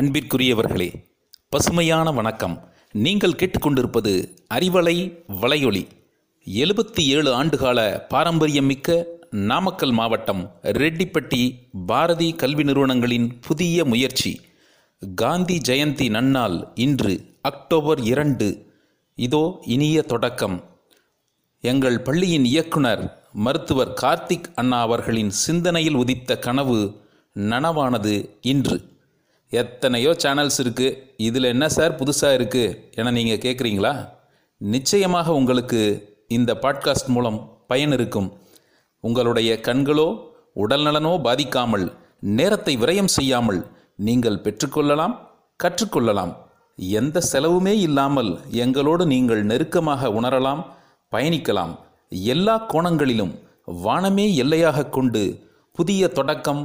அன்பிற்குரியவர்களே பசுமையான வணக்கம். நீங்கள் கேட்டுக்கொண்டிருப்பது அறிவலை வலையொலி. எழுபத்தி ஏழு ஆண்டுகால பாரம்பரியம் மிக்க நாமக்கல் மாவட்டம் ரெட்டிப்பட்டி பாரதி கல்வி நிறுவனங்களின் புதிய முயற்சி. காந்தி ஜெயந்தி நன்னாள் இன்று அக்டோபர் இரண்டு. இதோ இனிய தொடக்கம். எங்கள் பள்ளியின் இயக்குனர் மருத்துவர் கார்த்திக் அண்ணா அவர்களின் சிந்தனையில் உதித்த கனவு நனவானது இன்று. எத்தனையோ சேனல்ஸ் இருக்குது இதில் என்ன சார் புதுசாக இருக்குது என நீங்கள் கேட்குறீங்களா நிச்சயமாக உங்களுக்கு இந்த பாட்காஸ்ட் மூலம் பயன் இருக்கும். உங்களுடைய கண்களோ உடல்நலனோ பாதிக்காமல் நேரத்தை விரயம் செய்யாமல் நீங்கள் பெற்றுக்கொள்ளலாம் கற்றுக்கொள்ளலாம். எந்த செலவுமே இல்லாமல் எங்களோடு நீங்கள் நெருக்கமாக உணரலாம் பயணிக்கலாம். எல்லா கோணங்களிலும் வானமே எல்லையாக கொண்டு புதிய தொடக்கம்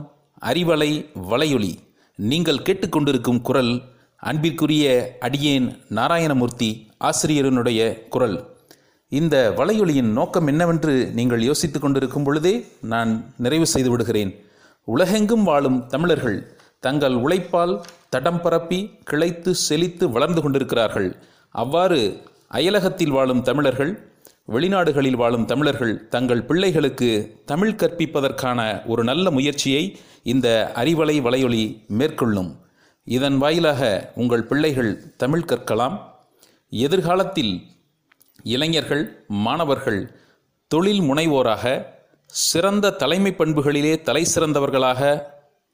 அறிவலை வலையொலி நீங்கள் கேட்டுக்கொண்டிருக்கும் குரல் அன்பிற்குரிய அடியேன் நாராயணமூர்த்தி ஆசிரியரனுடைய குரல். இந்த வலையொலியின் நோக்கம் என்னவென்று நீங்கள் யோசித்து கொண்டிருக்கும் பொழுதே நான் நிறைவு செய்து விடுகிறேன். உலகெங்கும் வாழும் தமிழர்கள் தங்கள் உழைப்பால் தடம் பரப்பி கிளைத்து செழித்து வளர்ந்து கொண்டிருக்கிறார்கள். அவ்வாறு அயலகத்தில் வாழும் தமிழர்கள் வெளிநாடுகளில் வாழும் தமிழர்கள் தங்கள் பிள்ளைகளுக்கு தமிழ் கற்பிப்பதற்கான ஒரு நல்ல முயற்சியை இந்த அறிவலை வலையொலி மேற்கொள்ளும். இதன் வாயிலாக உங்கள் பிள்ளைகள் தமிழ் கற்கலாம். எதிர்காலத்தில் இளைஞர்கள் மாணவர்கள் தொழில் முனைவோராக சிறந்த தலைமை பண்புகளிலே தலை சிறந்தவர்களாக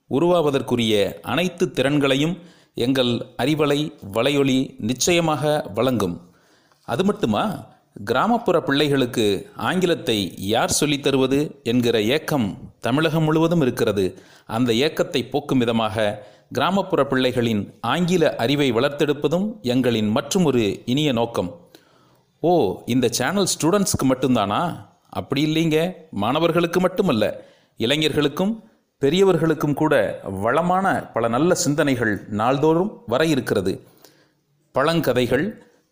உருவாவதற்குரிய அனைத்து திறன்களையும் எங்கள் அறிவலை வலையொலி நிச்சயமாக வழங்கும். அது மட்டுமா? கிராமப்புற பிள்ளைகளுக்கு ஆங்கிலத்தை யார் சொல்லித் தருவது என்கிற ஏக்கம் தமிழகம் முழுவதும் இருக்கிறது. அந்த ஏக்கத்தை போக்கும் விதமாக கிராமப்புற பிள்ளைகளின் ஆங்கில அறிவை வளர்த்தெடுப்பதும் எங்களின் மற்றும் ஒரு இனிய நோக்கம். ஓ இந்த சேனல் ஸ்டூடெண்ட்ஸ்க்கு மட்டும்தானா? அப்படி இல்லைங்க. மாணவர்களுக்கு மட்டுமல்ல. இளைஞர்களுக்கும் பெரியவர்களுக்கும் கூட வளமான பல நல்ல சிந்தனைகள் நாள்தோறும் வர இருக்கிறது. பழங்கதைகள்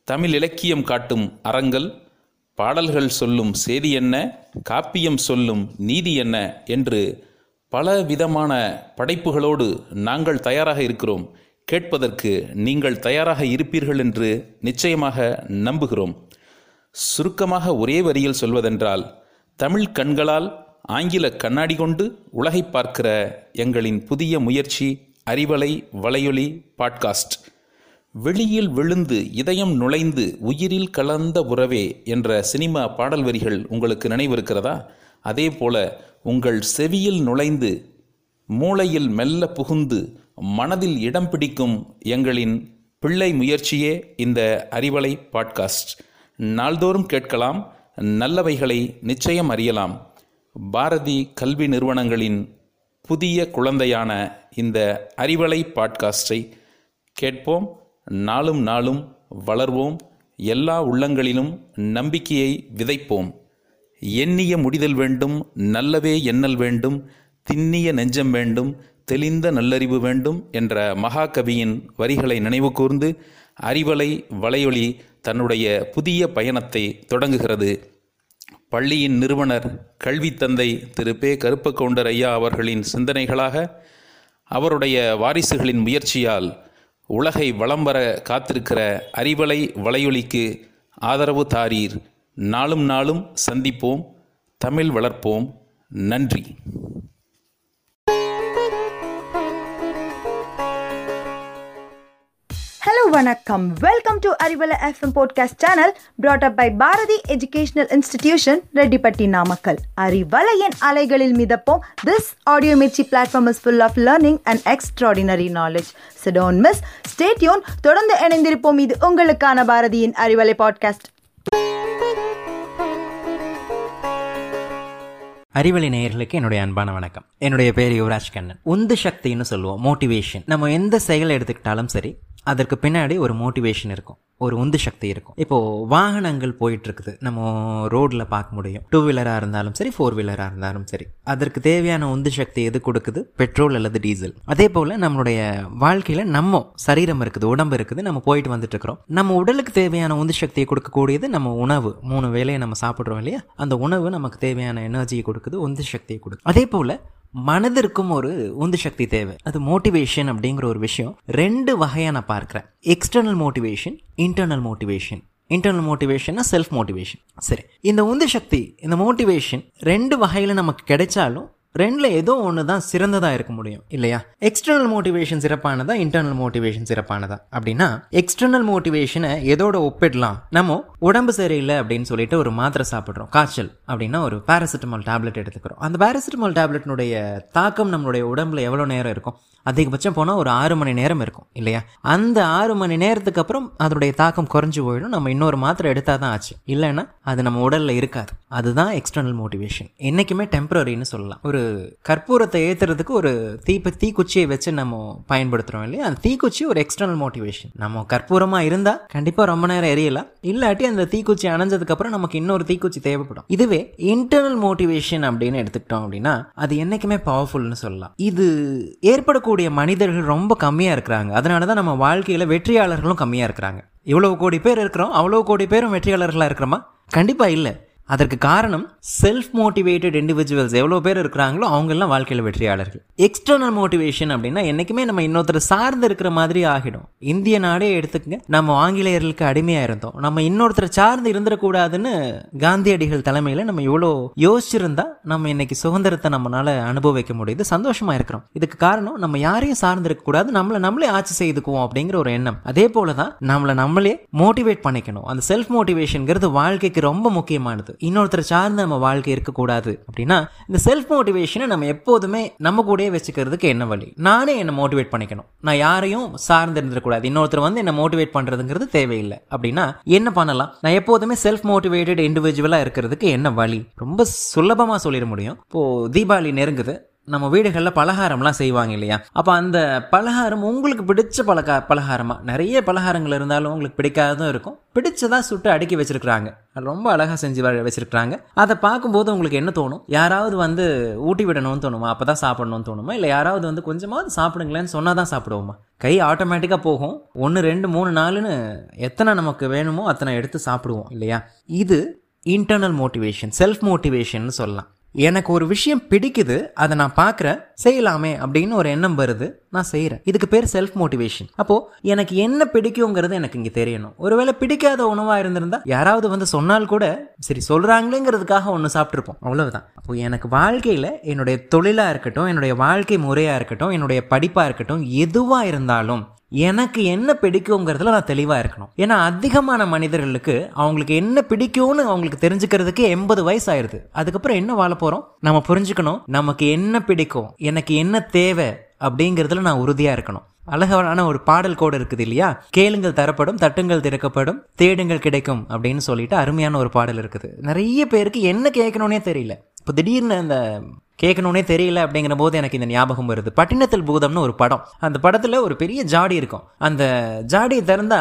தமிழ் இலக்கியம் காட்டும் அறங்கள் பாடல்கள் சொல்லும் செய்தி என்ன? காப்பியம் சொல்லும் நீதி என்ன? என்று பல விதமான படைப்புகளோடு நாங்கள் தயாராக இருக்கிறோம். கேட்பதற்கு நீங்கள் தயாராக இருப்பீர்கள் என்று நிச்சயமாக நம்புகிறோம். சுருக்கமாக ஒரே வரியில் சொல்வதென்றால் தமிழ் கண்களால் ஆங்கில கண்ணாடி கொண்டு உலகை பார்க்கிற எங்களின் புதிய முயற்சி அறிவலை வலையொலி பாட்காஸ்ட். வெளியில் விழுந்து இதயம் நுழைந்து உயிரில் கலந்த உறவே என்ற சினிமா பாடல் வரிகள் உங்களுக்கு நினைவிருக்கிறதா? அதே போல உங்கள் செவியில் நுழைந்து மூளையில் மெல்ல புகுந்து மனதில் இடம் பிடிக்கும் எங்களின் பிள்ளை முயற்சியே இந்த அறிவலை பாட்காஸ்ட். நாள்தோறும் கேட்கலாம் நல்லவைகளை நிச்சயம் அறியலாம். பாரதி கல்வி நிறுவனங்களின் புதிய குழந்தையான இந்த அறிவலை பாட்காஸ்டை கேட்போம். நாளும் நாளும் வளர்வோம். எல்லா உள்ளங்களிலும் நம்பிக்கையை விதைப்போம். எண்ணிய முடிதல் வேண்டும் நல்லவே எண்ணல் வேண்டும் திண்ணிய நெஞ்சம் வேண்டும் தெளிந்த நல்லறிவு வேண்டும் என்ற மகாகவியின் வரிகளை நினைவு கூர்ந்து அறிவலை வலையொலி தன்னுடைய புதிய பயணத்தை தொடங்குகிறது. பள்ளியின் நிறுவனர் கல்வி தந்தை திரு. பே. கருப்பக்கவுண்டர் ஐயா அவர்களின் சிந்தனைகளாக அவருடைய வாரிசுகளின் முயற்சியால் உலகை வளம் வர காத்திருக்கிற அறிவலை வலையொலிக்கு ஆதரவு தாரீர். நாளும் நாளும் சந்திப்போம் தமிழ் வளர்ப்போம். நன்றி. வணக்கம் welcome to Arivalai FM podcast channel brought up by Bharathi educational institution Rettipatti Namakkal அறிவலையின் அலைகளில் மிதப்போம் this audio Mirchi platform is full of learning and extraordinary knowledge so don't miss stay tuned தொடர்ந்து இணைந்திருப்போம் இது உங்களுக்கான பாரதியின் அறிவலை பாட்காஸ்ட் அறிவலை நேயர்களுக்கு என்னுடைய அன்பான வணக்கம் என்னுடைய பேர் யுவராஜ் கண்ணன் உந்து சக்தின்னு சொல்லுவோம் மோட்டிவேஷன் நம்ம எந்த செயலை எடுத்துக்கிட்டாலும் சரி அதற்கு பின்னாடி ஒரு மோட்டிவேஷன் இருக்கும். ஒரு உந்து சக்தி இருக்கும். இப்போ வாகனங்கள் போயிட்டு இருக்குது நம்ம ரோட்ல பார்க்க முடியும். டூ வீலரா இருந்தாலும் சரி ஃபோர் வீலரா இருந்தாலும் சரி. அதற்கு தேவையான உந்து சக்தி எது கொடுக்குது? பெட்ரோல் அல்லது டீசல் அதே போல நம்மளுடைய வாழ்க்கையில நம்ம சரீரம் இருக்குது உடம்பு இருக்குது நம்ம போயிட்டு வந்துட்டு இருக்கிறோம் நம்ம உடலுக்கு தேவையான உந்து சக்தியை கொடுக்கக்கூடியது நம்ம உணவு. மூணு வேலையை நம்ம சாப்பிட்றோம் இல்லையா? அந்த உணவு நமக்கு தேவையான எனர்ஜியை கொடுக்குது உந்து சக்தியை கொடுக்குது. அதே போல மனதிற்கும் ஒரு உந்து சக்தி தேவை. அது மோட்டிவேஷன் அப்படிங்கிற ஒரு விஷயம். ரெண்டு வகையாக நான் பார்க்குறேன். External motivation internal motivation internal மோட்டிவேஷன்னா self motivation சரி. இந்த உந்து சக்தி இந்த மோட்டிவேஷன் ரெண்டு வகையில் நமக்கு கிடைச்சாலும் ரெண்டில் ஏதோ ஒன்று தான் சிறந்ததாக இருக்க முடியும். இல்லையா? எக்ஸ்டர்னல் மோட்டிவேஷன் சிறப்பானதா இன்டர்னல் மோட்டிவேஷன் சிறப்பானதா? அப்படின்னா எக்ஸ்டர்னல் மோட்டிவேஷனை எதோட ஒப்பிடலாம்? நம்ம உடம்பு சரியில்லை அப்படின்னு சொல்லிட்டு ஒரு மாத்திரை சாப்பிட்றோம். காய்ச்சல் அப்படின்னா ஒரு பேராசிட்டமால் டேப்லெட் எடுத்துக்கிறோம். அந்த பேராசிட்டமால் டேப்லெட்னுடைய தாக்கம் நம்மளுடைய உடம்புல எவ்வளோ நேரம் இருக்கும்? அதிகபட்சம் போனால் ஒரு ஆறு மணி நேரம் இருக்கும் இல்லையா? அந்த ஆறு மணி நேரத்துக்கு அப்புறம் அதனுடைய தாக்கம் குறைஞ்சு போயிடும். நம்ம இன்னொரு மாத்திரை எடுத்தால் தான் ஆச்சு. இல்லைன்னா அது நம்ம உடலில் இருக்காது. அதுதான் எக்ஸ்டர்னல் மோட்டிவேஷன் என்றைக்குமே டெம்பரரின்னு சொல்லலாம். ஒரு கற்பூரத்தை ஏற்றுறதுக்கு ஒரு தீப்ப தீக்குச்சியை வச்சு நம்ம பயன்படுத்துகிறோம் இல்லையா? அந்த தீக்குச்சி ஒரு எக்ஸ்டர்னல் மோட்டிவேஷன் நம்ம கற்பூரமாக இருந்தால் கண்டிப்பாக ரொம்ப நேரம் எரியலாம். இல்லாட்டி அந்த தீக்குச்சி அணைஞ்சதுக்கப்புறம் நமக்கு இன்னொரு தீக்குச்சி தேவைப்படும். இதுவே இன்டர்னல் மோட்டிவேஷன் அப்படின்னு எடுத்துக்கிட்டோம் அப்படின்னா அது என்றைக்குமே பவர்ஃபுல்னு சொல்லலாம். இது ஏற்படக்கூடிய மனிதர்கள் ரொம்ப கம்மியாக இருக்கிறாங்க. அதனால தான் நம்ம வாழ்க்கையில் வெற்றியாளர்களும் கம்மியாக இருக்கிறாங்க. இவ்வளோ கோடி பேர் இருக்கிறோம் அவ்வளோ கோடி பேரும் வெற்றியாளர்களாக இருக்கிறோமா? கண்டிப்பாக இல்லை. அதற்கு காரணம் செல்ஃப் மோட்டிவேட்டட் இண்டிவிஜுவல்ஸ் எவ்வளோ பேர் இருக்கிறாங்களோ அவங்கெல்லாம் வாழ்க்கையில் வெற்றியாளர்கள். எக்ஸ்டர்னல் மோட்டிவேஷன் அப்படின்னா என்றைக்குமே நம்ம இன்னொருத்தர் சார்ந்து இருக்கிற மாதிரி ஆகிடும். இந்திய நாடே எடுத்துக்கங்க. நம்ம ஆங்கிலேயர்களுக்கு அடிமையாக இருந்தோம். நம்ம இன்னொருத்தரை சார்ந்து இருந்துடக்கூடாதுன்னு காந்தியடிகள் தலைமையில் நம்ம இவ்வளோ யோசிச்சிருந்தா நம்ம இன்னைக்கு சுதந்திரத்தை நம்மளால் அனுபவிக்க முடியுது. சந்தோஷமாக இருக்கிறோம். இதுக்கு காரணம் நம்ம யாரையும் சார்ந்து இருக்கக்கூடாது. நம்மளை நம்மளே ஆட்சி செய்துக்குவோம் அப்படிங்கிற ஒரு எண்ணம். அதே போல தான் நம்மளை நம்மளே மோட்டிவேட் பண்ணிக்கணும். அந்த செல்ஃப் மோட்டிவேஷனுங்கிறது வாழ்க்கைக்கு ரொம்ப முக்கியமானது. இன்னொருத்தர் சார்ந்து நம்ம வாழ்க்கை இருக்கக்கூடாது அப்படின்னா இந்த செல்ஃப் மோட்டிவேஷனை நம்ம எப்போதுமே நம்ம கூடயே வச்சுக்கிறதுக்கு என்ன வழி? நானே என்னை மோட்டிவேட் பண்ணிக்கணும். நான் யாரையும் சார்ந்து இருந்துடக்கூடாது இன்னொருத்தர் வந்து என்ன மோட்டிவேட் பண்ணுறதுங்கிறது தேவையில்லை. அப்படின்னா என்ன பண்ணலாம்? நான் எப்போதுமே செல்ஃப் மோட்டிவேட்டட் இண்டிவிஜுவலாக இருக்கிறதுக்கு என்ன வழி? ரொம்ப சுலபமாக சொல்லிட முடியும். இப்போது தீபாவளி நெருங்குது. நம்ம வீடுகளில் பலகாரம்லாம் செய்வாங்க இல்லையா? அப்போ அந்த பலகாரம் உங்களுக்கு பிடிச்ச பலகா பலகாரமாக நிறைய பலகாரங்கள் இருந்தாலும் உங்களுக்கு பிடிக்காததும் இருக்கும். பிடிச்சதா சுட்டு அடுக்கி வச்சிருக்கிறாங்க. அது ரொம்ப அழகாக செஞ்சு வ- வச்சிருக்கிறாங்க. அதை பார்க்கும்போது உங்களுக்கு என்ன தோணும்? யாராவது வந்து ஊட்டி விடணும்னு தோணுமா? அப்போ தான் சாப்பிடணும்னு தோணுமா? இல்லை யாராவது வந்து கொஞ்சமாவது சாப்பிடுங்களேன்னு சொன்னால் தான் சாப்பிடுவோமா? கை ஆட்டோமேட்டிக்காக போகும். ஒன்று ரெண்டு மூணு நாலுன்னு எத்தனை நமக்கு வேணுமோ அத்தனை எடுத்து சாப்பிடுவோம் இல்லையா? இது இன்டர்னல் மோட்டிவேஷன் செல்ஃப் மோட்டிவேஷன் சொல்லலாம். எனக்கு ஒரு விஷயம் பிடிக்குது அதை நான் பார்க்குறேன் செய்யலாமே அப்படின்னு ஒரு எண்ணம் வருது நான் செய்கிறேன் இதுக்கு பேர் செல்ஃப் மோட்டிவேஷன் அப்போது எனக்கு என்ன பிடிக்குங்கிறது எனக்கு இங்கே தெரியணும். ஒருவேளை பிடிக்காத உணவாக இருந்திருந்தா யாராவது வந்து சொன்னால் கூட சரி சொல்கிறாங்களேங்கிறதுக்காக ஒன்று சாப்பிட்ருப்போம் அவ்வளவுதான். அப்போ எனக்கு வாழ்க்கையில் என்னுடைய தொழிலாக இருக்கட்டும் என்னுடைய வாழ்க்கை முறையாக இருக்கட்டும் என்னுடைய படிப்பாக இருக்கட்டும் எதுவாக இருந்தாலும் எனக்கு என்ன பிடிக்குங்கிறதுல நான் தெளிவாக இருக்கணும். ஏன்னா அதிகமான மனிதர்களுக்கு அவங்களுக்கு என்ன பிடிக்கும்னு அவங்களுக்கு தெரிஞ்சுக்கிறதுக்கு எண்பது வயசு ஆயிருது அதுக்கப்புறம் என்ன வாழ போகிறோம் நம்ம புரிஞ்சுக்கணும் நமக்கு என்ன பிடிக்கும் எனக்கு என்ன தேவை அப்படிங்கிறதுல நான் உறுதியாக இருக்கணும். அழகான ஒரு பாடல் கோடு இருக்குது இல்லையா? கேளுங்கள் தரப்படும் தட்டுங்கள் திறக்கப்படும் தேடுங்கள் கிடைக்கும் அப்படின்னு சொல்லிட்டு அருமையான ஒரு பாடல் இருக்குது. நிறைய பேருக்கு என்ன கேட்கணும்னே தெரியல. இப்போ திடீர்னு அந்த கேட்கணுன்னே தெரியல அப்படிங்கிற போது எனக்கு இந்த ஞாபகம் வருது. பட்டினத்தில் பூதம்னு ஒரு படம். அந்த படத்தில் ஒரு பெரிய ஜாடி இருக்கும். அந்த ஜாடியை திறந்தா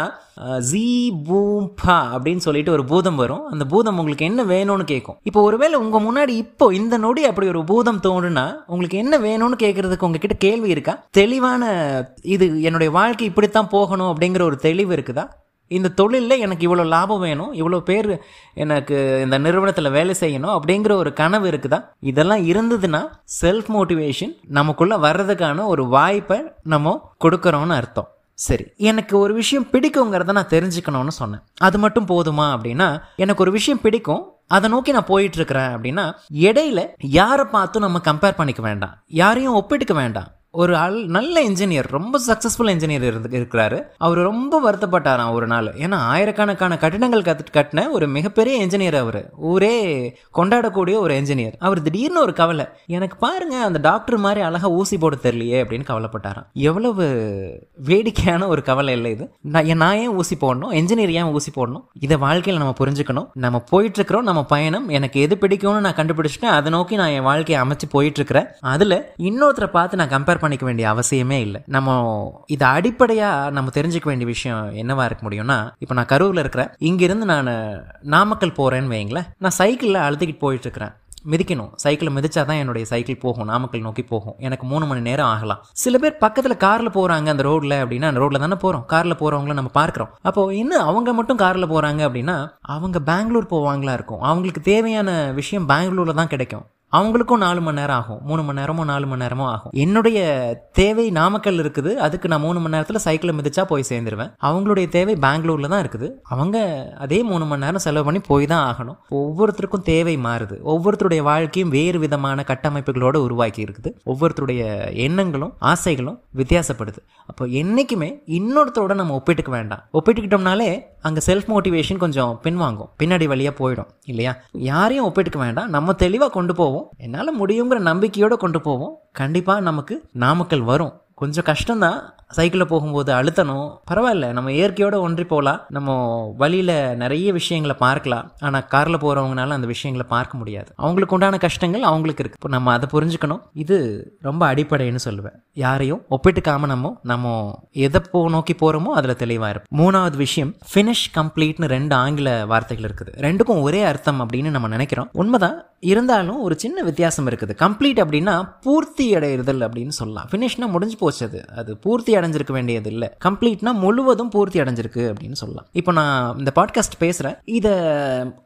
ஜீ பூம்பா அப்படின்னு சொல்லிட்டு ஒரு பூதம் வரும். அந்த பூதம் உங்களுக்கு என்ன வேணும்னு கேட்கும் இப்போ ஒருவேளை உங்கள் முன்னாடி இப்போ இந்த நொடி அப்படி ஒரு பூதம் தோணுனா உங்களுக்கு என்ன வேணும்னு கேட்கறதுக்கு உங்ககிட்ட கேள்வி இருக்கா? தெளிவான இது என்னுடைய வாழ்க்கை இப்படித்தான் போகணும் அப்படிங்கிற ஒரு தெளிவு இருக்குதா? இந்த தொழிலில் எனக்கு இவ்வளோ லாபம் வேணும் இவ்வளோ பேர் எனக்கு இந்த நிறுவனத்தில் வேலை செய்யணும் அப்படிங்கிற ஒரு கனவு இருக்குதா? இதெல்லாம் இருந்ததுன்னா செல்ஃப் மோட்டிவேஷன் நமக்குள்ளே வர்றதுக்கான ஒரு வாய்ப்பை நம்ம கொடுக்குறோம்னு அர்த்தம். சரி எனக்கு ஒரு விஷயம் பிடிக்குங்கிறத நான் தெரிஞ்சுக்கணும்னு சொன்னேன். அது மட்டும் போதுமா அப்படின்னா எனக்கு ஒரு விஷயம் பிடிக்கும் அதை நோக்கி நான் போயிட்டு இருக்கிறேன் அப்படின்னா இடையில யாரை பார்த்தும் நம்ம கம்பேர் பண்ணிக்க வேண்டாம். யாரையும் ஒப்பிட்டுக்க வேண்டாம். ஒரு ஆள் நல்ல இன்ஜினியர் ரொம்ப சக்ஸஸ்ஃபுல் இன்ஜினியர் இருந்து இருக்கிறாரு. அவர் ரொம்ப வருத்தப்பட்டாராம் ஒரு நாள். ஏன்னா ஆயிரக்கணக்கான கட்டிடங்கள் கத்து கட்டின ஒரு மிகப்பெரிய இன்ஜினியர் அவர். ஊரே கொண்டாடக்கூடிய ஒரு இன்ஜினியர் அவர் திடீர்னு ஒரு கவலை எனக்கு பாருங்க அந்த டாக்டர் மாதிரி அழகா ஊசி போட தெரியலையே அப்படின்னு கவலைப்பட்டாராம். எவ்வளவு வேடிக்கையான ஒரு கவலை இல்லை இது. நான் ஏன் நான் ஏன் ஊசி போடணும்? இன்ஜினியர் ஏன் ஊசி போடணும்? இதை வாழ்க்கையில் நம்ம புரிஞ்சுக்கணும். நம்ம போயிட்டு இருக்கிறோம் நம்ம பயணம். எனக்கு எது பிடிக்கும்னு நான் கண்டுபிடிச்சிட்டேன். அதை நோக்கி நான் என் வாழ்க்கையை அமைச்சு போயிட்டு இருக்கிறேன் அதில் இன்னொருத்தரை பார்த்து நான் கம்பேர் பண்ணிக்க வேண்டிய அவசியமே இல்லை. நம்ம இது அடிப்படையா நம்ம தெரிஞ்சுக்க வேண்டிய விஷயம் என்னவா இருக்க முடியும்னா இப்போ நான் கரூரில் இருக்கிறேன். இங்கிருந்து நான் நாமக்கல் போறேன்னு வைங்களேன். நான் சைக்கிளில் அழுத்திக்கிட்டு போயிட்டு இருக்கிறேன். மிதிக்கணும். சைக்கிளை மிதிச்சா தான் என்னுடைய சைக்கிள் போகும். நாமக்கல் நோக்கி போகும். எனக்கு மூணு மணி நேரம் ஆகலாம். சில பேர் பக்கத்தில் காரில் போகிறாங்க அந்த ரோட்டில் அப்படின்னா அந்த ரோட்ல தானே போகிறோம் காரில் போகிறவங்கள நம்ம பார்க்குறோம். அப்போ இன்னும் அவங்க மட்டும் காரில் போகிறாங்க அப்படின்னா அவங்க பெங்களூர் போவாங்களா இருக்கும். அவங்களுக்கு தேவையான விஷயம் பெங்களூரில் தான் கிடைக்கும். அவங்களுக்கும் நாலு மணி நேரம் ஆகும். மூணு மணி நேரமோ நாலு மணி நேரமோ ஆகும். என்னுடைய தேவை நாமக்கல் இருக்குது. அதுக்கு நான் மூணு மணி நேரத்தில் சைக்கிளை மிதிச்சா போய் சேர்ந்துருவேன். அவங்களுடைய தேவை பெங்களூர்ல தான் இருக்குது. அவங்க அதே மூணு மணி நேரம் செலவு பண்ணி போய் தான் ஆகணும். ஒவ்வொருத்தருக்கும் தேவை மாறுது. ஒவ்வொருத்தருடைய வாழ்க்கையும் வேறு விதமான கட்டமைப்புகளோடு உருவாக்கி இருக்குது. ஒவ்வொருத்தருடைய எண்ணங்களும் ஆசைகளும் வித்தியாசப்படுது. அப்போ என்னைக்குமே இன்னொருத்தரோட நம்ம ஒப்பிட்டுக்க வேண்டாம். ஒப்பிட்டுக்கிட்டோம்னாலே அங்கே செல்ஃப் மோட்டிவேஷன் கொஞ்சம் பின்வாங்கும். பின்னாடி வழியாக போயிடும் இல்லையா? யாரையும் ஒப்பிட்டுக்க வேண்டாம். நம்ம தெளிவாக கொண்டு போவோம். என்னால் முடியுங்கிற நம்பிக்கையோடு கொண்டு போவோம். கண்டிப்பாக நமக்கு நாமக்கல் வரும். கொஞ்சம் கஷ்டம்தான். சைக்கிளில் போகும்போது அழுத்தணும். பரவாயில்ல நம்ம இயற்கையோடு ஒன்றி போகலாம். நம்ம வழியில் நிறைய விஷயங்களை பார்க்கலாம். ஆனால் காரில் போகிறவங்கனால அந்த விஷயங்களை பார்க்க முடியாது. அவங்களுக்கு உண்டான கஷ்டங்கள் அவங்களுக்கு இருக்குது இப்போ நம்ம அதை புரிஞ்சுக்கணும். இது ரொம்ப அடிப்படைன்னு சொல்லுவேன். யாரையும் ஒப்பிட்டுக்காம நம்ம நம்ம எதை போ நோக்கி போகிறோமோ அதில் தெளிவாக இருக்கும் மூணாவது விஷயம் ஃபினிஷ் கம்ப்ளீட்னு ரெண்டு ஆங்கில வார்த்தைகள் இருக்குது. ரெண்டுக்கும் ஒரே அர்த்தம் அப்படின்னு நம்ம நினைக்கிறோம். உண்மைதான். இருந்தாலும் ஒரு சின்ன வித்தியாசம் இருக்குது. கம்ப்ளீட் அப்படின்னா பூர்த்தி அடையிறதல் அப்படின்னு சொல்லலாம். ஃபினிஷ்னா முடிஞ்சு போச்சு அது. அது பூர்த்தி அடைஞ்சிருக்க வேண்டியது இல்லை கம்ப்ளீட்னா முழுவதும் பூர்த்தி அடைஞ்சிருக்கு அப்படின்னு சொல்லலாம். இப்போ நான் இந்த பாட்காஸ்ட் பேசுகிறேன் இதை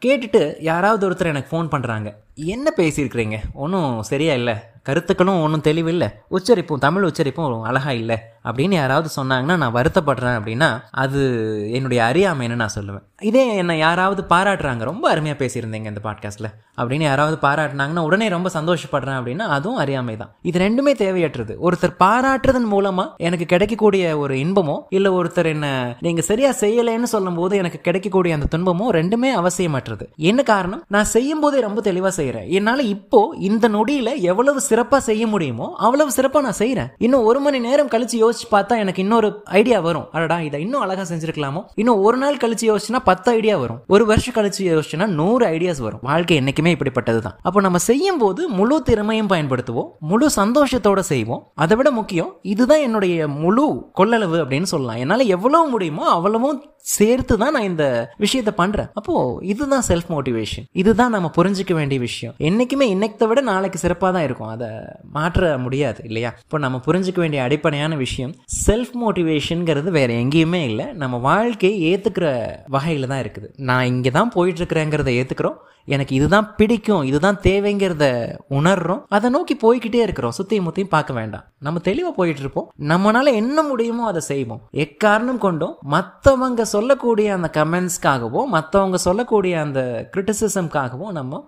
கேட்டுட்டு யாராவது ஒருத்தர் எனக்கு ஃபோன் பண்ணுறாங்க என்ன பேசியிருக்கிறீங்க? ஒன்றும் சரியா இல்லை. கருத்துக்களும் ஒன்றும் தெளிவில்லை உச்சரிப்பும் தமிழ் உச்சரிப்பும் அழகாக இல்லை. அப்படின்னு யாராவது சொன்னாங்கன்னா நான் வருத்தப்படுறேன் அப்படின்னா அது என்னுடைய அறியாமைன்னு நான் சொல்லுவேன். இதே என்னை யாராவது பாராட்டுறாங்க. ரொம்ப அருமையாக பேசியிருந்தீங்க இந்த பாட்காஸ்ட்டில் அப்படின்னு யாராவது பாராட்டினாங்கன்னா உடனே ரொம்ப சந்தோஷப்படுறேன் அப்படின்னா அதுவும் அறியாமை தான் இது ரெண்டுமே தேவையற்றது. ஒருத்தர் பாராட்டுறதன் மூலமாக எனக்கு கிடைக்கக்கூடிய ஒரு இன்பமோ இல்லை ஒருத்தர் என்ன நீங்கள் சரியாக செய்யலைன்னு சொல்லும்போது எனக்கு கிடைக்கக்கூடிய அந்த துன்பமோ ரெண்டுமே அவசியமற்றது. என்ன காரணம்? நான் செய்யும் போதே ரொம்ப தெளிவா செய்கிறேன் என்னால இப்போ இந்த நொடியில எவ்வளவு சிறப்பா செய்ய முடியுமோ அவ்வளவு சிறப்பா நான் செய்கிறேன் இன்னும் ஒரு மணி நேரம் கழிச்சு யோசிச்சு பார்த்தா எனக்கு இன்னொரு ஐடியா வரும். அடடா இதை இன்னும் அழகா செஞ்சிருக்கலாமோ? இன்னும் ஒரு நாள் கழிச்சு யோசிச்சுனா பத்து ஐடியா வரும். ஒரு வருஷம் கழிச்சு யோசிச்சுனா நூறு ஐடியாஸ் வரும். வாழ்க்கை என்னைக்குமே இப்படிப்பட்டது தான். அப்போ நம்ம செய்யும் போது முழு திறமையும் பயன்படுத்துவோம். முழு சந்தோஷத்தோட செய்வோம். அதை விட முக்கியம் இதுதான் என்னுடைய முழு கொள்ளளவு அப்படின்னு சொல்லலாம். என்னால் எவ்வளவு முடியுமோ அவ்வளவும் சேர்த்து தான் நான் இந்த விஷயத்த பண்றேன். அப்போ இதுதான் செல்ஃப் மோட்டிவேஷன் இதுதான் நம்ம புரிஞ்சிக்க வேண்டிய விஷயம். விஷயம். என்னைக்குமே இன்னைக்கு விட நாளைக்கு சிறப்பாக தான் இருக்கும். அதை மாற்ற முடியாது இல்லையா? இப்போ நம்ம புரிஞ்சுக்க வேண்டிய அடிப்படையான விஷயம் செல்ஃப் மோட்டிவேஷனுங்கிறது வேறு எங்கேயுமே இல்லை. நம்ம வாழ்க்கையை ஏற்றுக்கிற வகையில் தான் இருக்குது. நான் இங்கே தான் போயிட்டுருக்குறேங்கிறத ஏற்றுக்கிறோம் எனக்கு இதுதான் பிடிக்கும் இதுதான் தேவைங்கிறத உணர்றோம். அதை நோக்கி போய்கிட்டே இருக்கிறோம். சுத்தியும் முத்தியும் பார்க்க வேண்டாம். நம்ம தெளிவாக போயிட்டு இருப்போம் நம்மளால என்ன முடியுமோ அதை செய்வோம். எக்காரணம் கொண்டும் மற்றவங்க சொல்லக்கூடிய அந்த கமெண்ட்ஸ்க்காகவோ மற்றவங்க சொல்லக்கூடிய அந்த கிரிட்டிசிசம்காகவோ நம்ம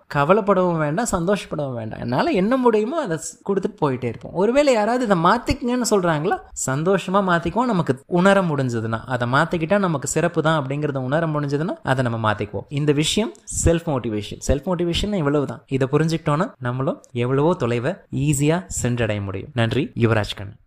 கவலைப்படவும் வேண்டாம் சந்தோஷப்படவும் வேண்டாம். என்னால் என்ன முடியுமோ அதை கொடுத்துட்டு போயிட்டே இருப்போம். ஒருவேளை யாராவது இதை மாற்றிக்கங்கன்னு சொல்கிறாங்களா சந்தோஷமாக மாற்றிக்குவோம் நமக்கு உணர முடிஞ்சதுன்னா. அதை மாற்றிக்கிட்டால் நமக்கு சிறப்பு தான் அப்படிங்கிறத உணர முடிஞ்சதுன்னா அதை நம்ம மாற்றிக்குவோம் இந்த விஷயம் செல்ஃப் மோட்டிவேஷன் செல்ஃப் மோட்டிவேஷன் இவ்வளவு தான் இதை புரிஞ்சுக்கிட்டோன்னா நம்மளும் எவ்வளவோ தொலைவை ஈஸியாக சென்றடைய முடியும். நன்றி யுவராஜ் கண்ணன்